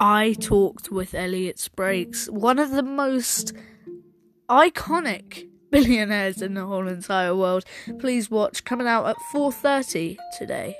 I talked with Elliot Sprakes, one of the most iconic billionaires in the whole entire world. Please watch coming out at 4:30 today.